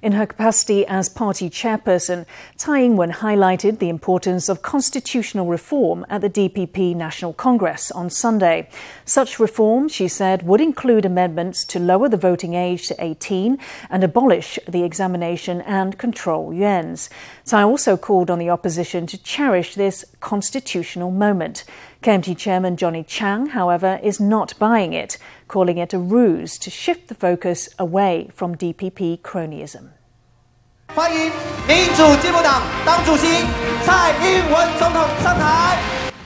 In her capacity as party chairperson, Tsai Ing wen highlighted the importance of constitutional reform at the DPP National Congress on Sunday. Such reform, she said, would include amendments to lower the voting age to 18 and abolish the examination and control yuans. Tsai also called on the opposition to cherish this constitutional moment. KMT Chairman Johnny Chiang, however, is not buying it, calling it a ruse to shift the focus away from DPP cronyism.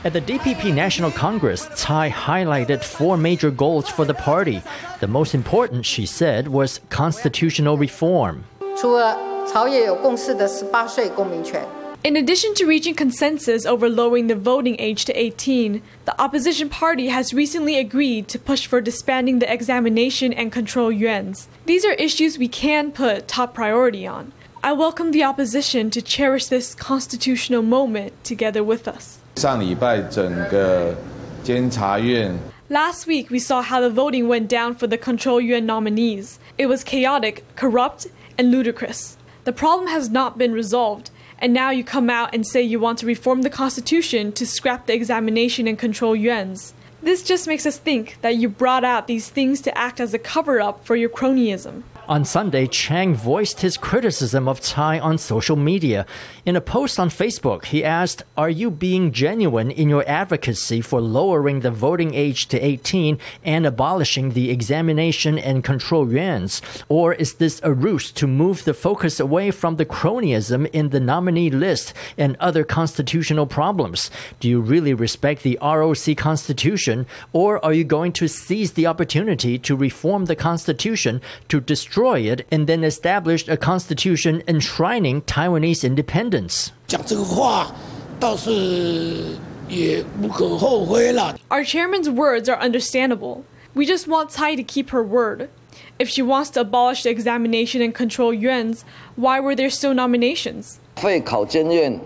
At the DPP National Congress, Tsai highlighted four major goals for the party. The most important, she said, was constitutional reform. 除了朝野有共识的十八岁公民权。In addition to reaching consensus over lowering the voting age to 18, the opposition party has recently agreed to push for disbanding the examination and control yuans. These are issues we can put top priority on. I welcome the opposition to cherish this constitutional moment together with us. Last week, we saw how the voting went down for the Control Yuan nominees. It was chaotic, corrupt, and ludicrous. The problem has not been resolved, and now you come out and say you want to reform the Constitution to scrap the examination and control yuans. This just makes us think that you brought out these things to act as a cover up for your cronyism. On Sunday, Chiang voiced his criticism of Tsai on social media. In a post on Facebook, he asked, Are you being genuine in your advocacy for lowering the voting age to 18 and abolishing the examination and control yuans? Or is this a ruse to move the focus away from the cronyism in the nominee list and other constitutional problems? Do you really respect the ROC Constitution? Or are you going to seize the opportunity to reform the Constitution to destroy destroy it and then established a constitution enshrining Taiwanese independence. Our chairman's words are understandable. We just want Tsai to keep her word. If she wants to abolish the examination and control yuans, why were there still nominations? 废考监院，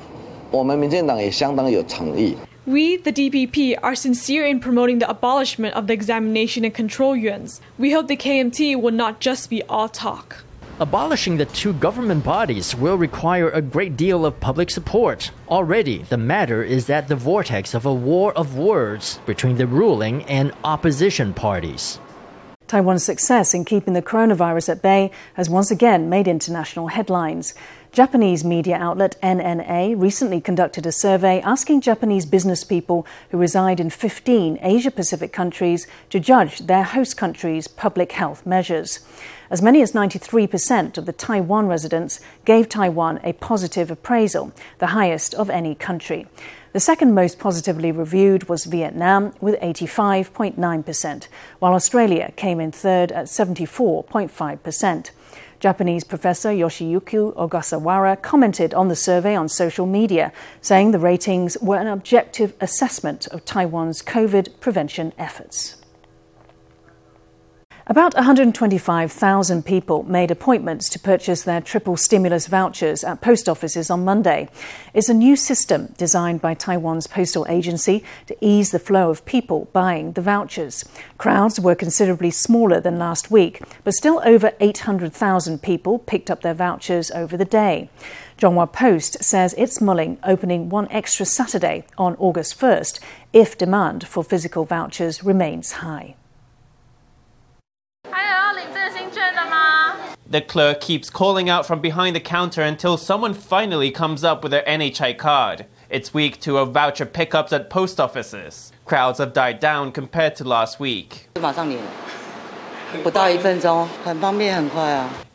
我们民进党也相当有诚意。 We, the DPP, are sincere in promoting the abolishment of the examination and control yuans. We hope the KMT will not just be all talk. Abolishing the two government bodies will require a great deal of public support. Already, the matter is at the vortex of a war of words between the ruling and opposition parties. Taiwan's success in keeping the coronavirus at bay has once again made international headlines. Japanese media outlet NNA recently conducted a survey asking Japanese business people who reside in 15 Asia Pacific countries to judge their host country's public health measures. As many as 93% of the Taiwan residents gave Taiwan a positive appraisal, the highest of any country. The second most positively reviewed was Vietnam with 85.9%, while Australia came in third at 74.5%. Japanese professor Yoshiyuki Ogasawara commented on the survey on social media, saying the ratings were an objective assessment of Taiwan's COVID prevention efforts. About 125,000 people made appointments to purchase their triple stimulus vouchers at post offices on Monday. It's a new system designed by Taiwan's postal agency to ease the flow of people buying the vouchers. Crowds were considerably smaller than last week, but still over 800,000 people picked up their vouchers over the day. Chunghwa Post says it's mulling opening one extra Saturday on August 1st if demand for physical vouchers remains high. The clerk keeps calling out from behind the counter until someone finally comes up with their NHI card. It's week two of voucher pickups at post offices. Crowds have died down compared to last week.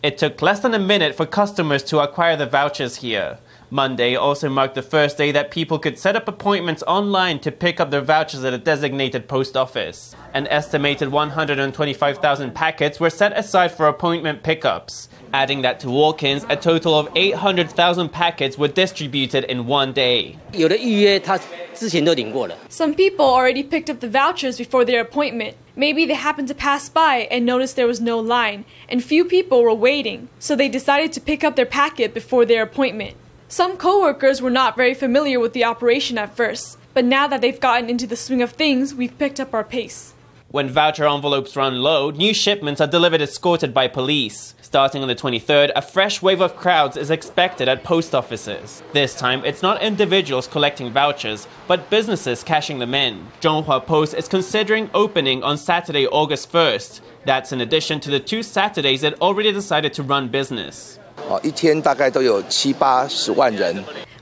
It took less than a minute for customers to acquire the vouchers here. Monday also marked the first day that people could set up appointments online to pick up their vouchers at a designated post office. An estimated 125,000 packets were set aside for appointment pickups. Adding that to walk ins, a total of 800,000 packets were distributed in one day. Some people already picked up the vouchers before their appointment. Maybe they happened to pass by and noticed there was no line, and few people were waiting, so they decided to pick up their packet before their appointment. Some coworkers were not very familiar with the operation at first, but now that they've gotten into the swing of things, we've picked up our pace. When voucher envelopes run low, new shipments are delivered escorted by police. Starting on the 23rd, a fresh wave of crowds is expected at post offices. This time, it's not individuals collecting vouchers, but businesses cashing them in. Chunghwa Post is considering opening on Saturday, August 1st. That's in addition to the two Saturdays it already decided to run business. Uh,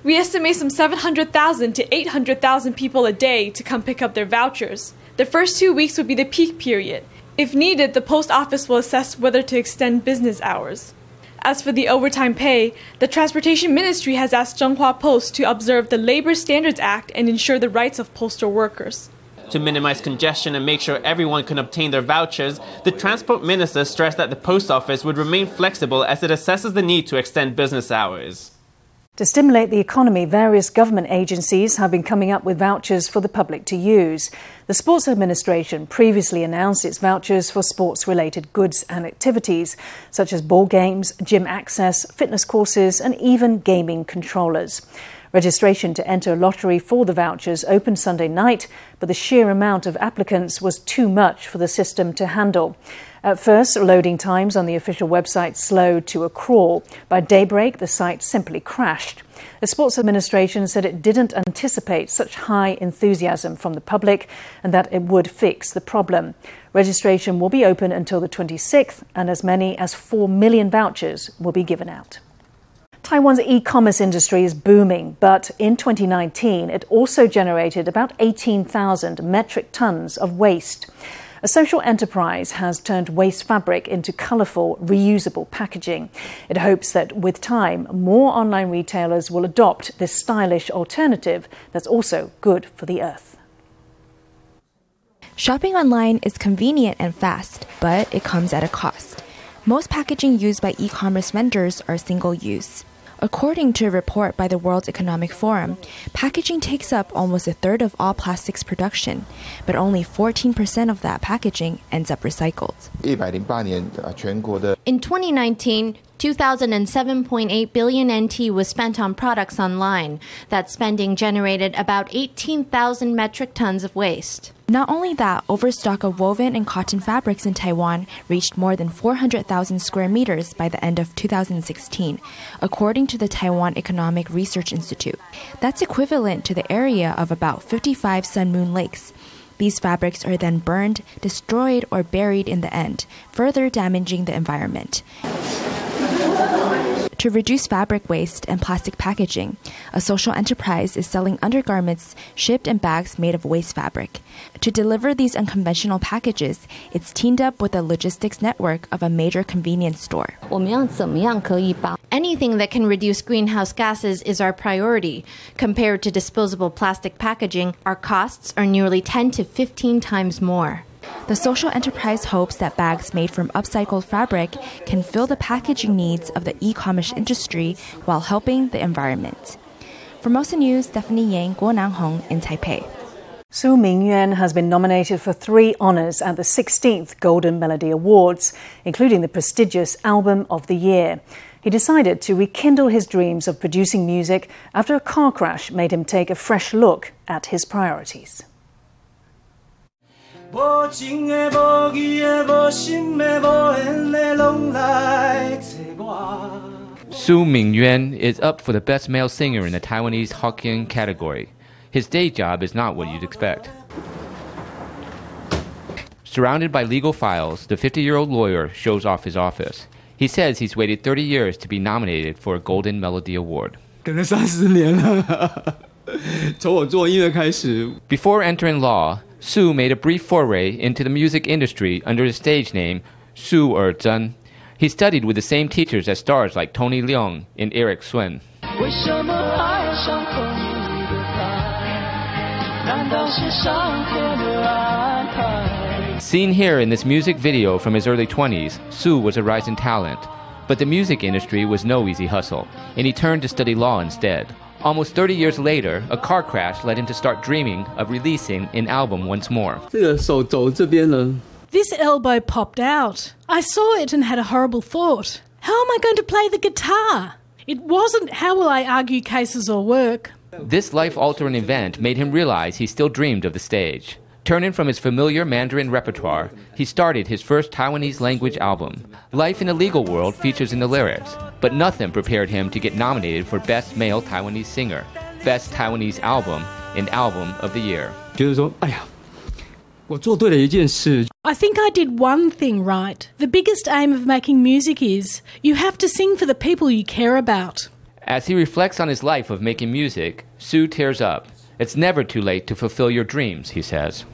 we estimate some 700,000 to 800,000 people a day to come pick up their vouchers. The first two weeks would be the peak period. If needed, the post office will assess whether to extend business hours. As for the overtime pay, the Transportation Ministry has asked Chunghwa Post to observe the Labor Standards Act and ensure the rights of postal workers. To minimize congestion and make sure everyone can obtain their vouchers, the Transport Minister stressed that the post office would remain flexible as it assesses the need to extend business hours. To stimulate the economy, various government agencies have been coming up with vouchers for the public to use. The Sports Administration previously announced its vouchers for sports related goods and activities, such as ball games, gym access, fitness courses, and even gaming controllers. Registration to enter a lottery for the vouchers opened Sunday night, but the sheer amount of applicants was too much for the system to handle. At first, loading times on the official website slowed to a crawl. By daybreak, the site simply crashed. The Sports Administration said it didn't anticipate such high enthusiasm from the public and that it would fix the problem. Registration will be open until the 26th, and as many as 4 million vouchers will be given out. Taiwan's e commerce industry is booming, but in 2019 it also generated about 18,000 metric tons of waste. A social enterprise has turned waste fabric into colourful, reusable packaging. It hopes that with time, more online retailers will adopt this stylish alternative that's also good for the earth. Shopping online is convenient and fast, but it comes at a cost. Most packaging used by e commerce vendors are single use. According to a report by the World Economic Forum, packaging takes up almost a third of all plastics production, but only 14% of that packaging ends up recycled. In 2019, 2007.8 billion NT was spent on products online. That spending generated about 18,000 metric tons of waste. Not only that, overstock of woven and cotton fabrics in Taiwan reached more than 400,000 square meters by the end of 2016, according to the Taiwan Economic Research Institute. That's equivalent to the area of about 55 Sun Moon lakes. These fabrics are then burned, destroyed, or buried in the end, further damaging the environment. To reduce fabric waste and plastic packaging, a social enterprise is selling undergarments shipped in bags made of waste fabric. To deliver these unconventional packages, it's teamed up with a logistics network of a major convenience store. Anything that can reduce greenhouse gases is our priority. Compared to disposable plastic packaging, our costs are nearly 10 to 15 times more. The social enterprise hopes that bags made from upcycled fabric can fill the packaging needs of the e commerce industry while helping the environment. Formosa News, Stephanie Yang, Guo Nanghong in Taipei. Su Mingyuan has been nominated for three honours at the 16th Golden Melody Awards, including the prestigious Album of the Year. He decided to rekindle his dreams of producing music after a car crash made him take a fresh look at his priorities. Su Mingyuan is up for the Best Male Singer in the Taiwanese Hokkien category. His day job is not what you'd expect. Surrounded by legal files, the 50 year old lawyer shows off his office. He says he's waited 30 years to be nominated for a Golden Melody Award. Before entering law, Su made a brief foray into the music industry under the stage name Su Er He studied with the same teachers as stars like Tony Leung and Eric Suen. Seen here in this music video from his early 20s, Su was a rising talent. But the music industry was no easy hustle, and he turned to study law instead. Almost 30 years later, a car crash led him to start dreaming of releasing an album once more. This elbow popped out. I saw it and had a horrible thought. How am I going to play the guitar? It wasn't how will I argue cases or work. This life altering event made him realize he still dreamed of the stage. Turning from his familiar Mandarin repertoire, he started his first Taiwanese language album. Life in a legal world features in the lyrics, but nothing prepared him to get nominated for Best Male Taiwanese Singer, Best Taiwanese Album, and Album of the Year. I think I did one thing right. The biggest aim of making music is you have to sing for the people you care about. As he reflects on his life of making music, Su tears up. It's never too late to fulfill your dreams, he says.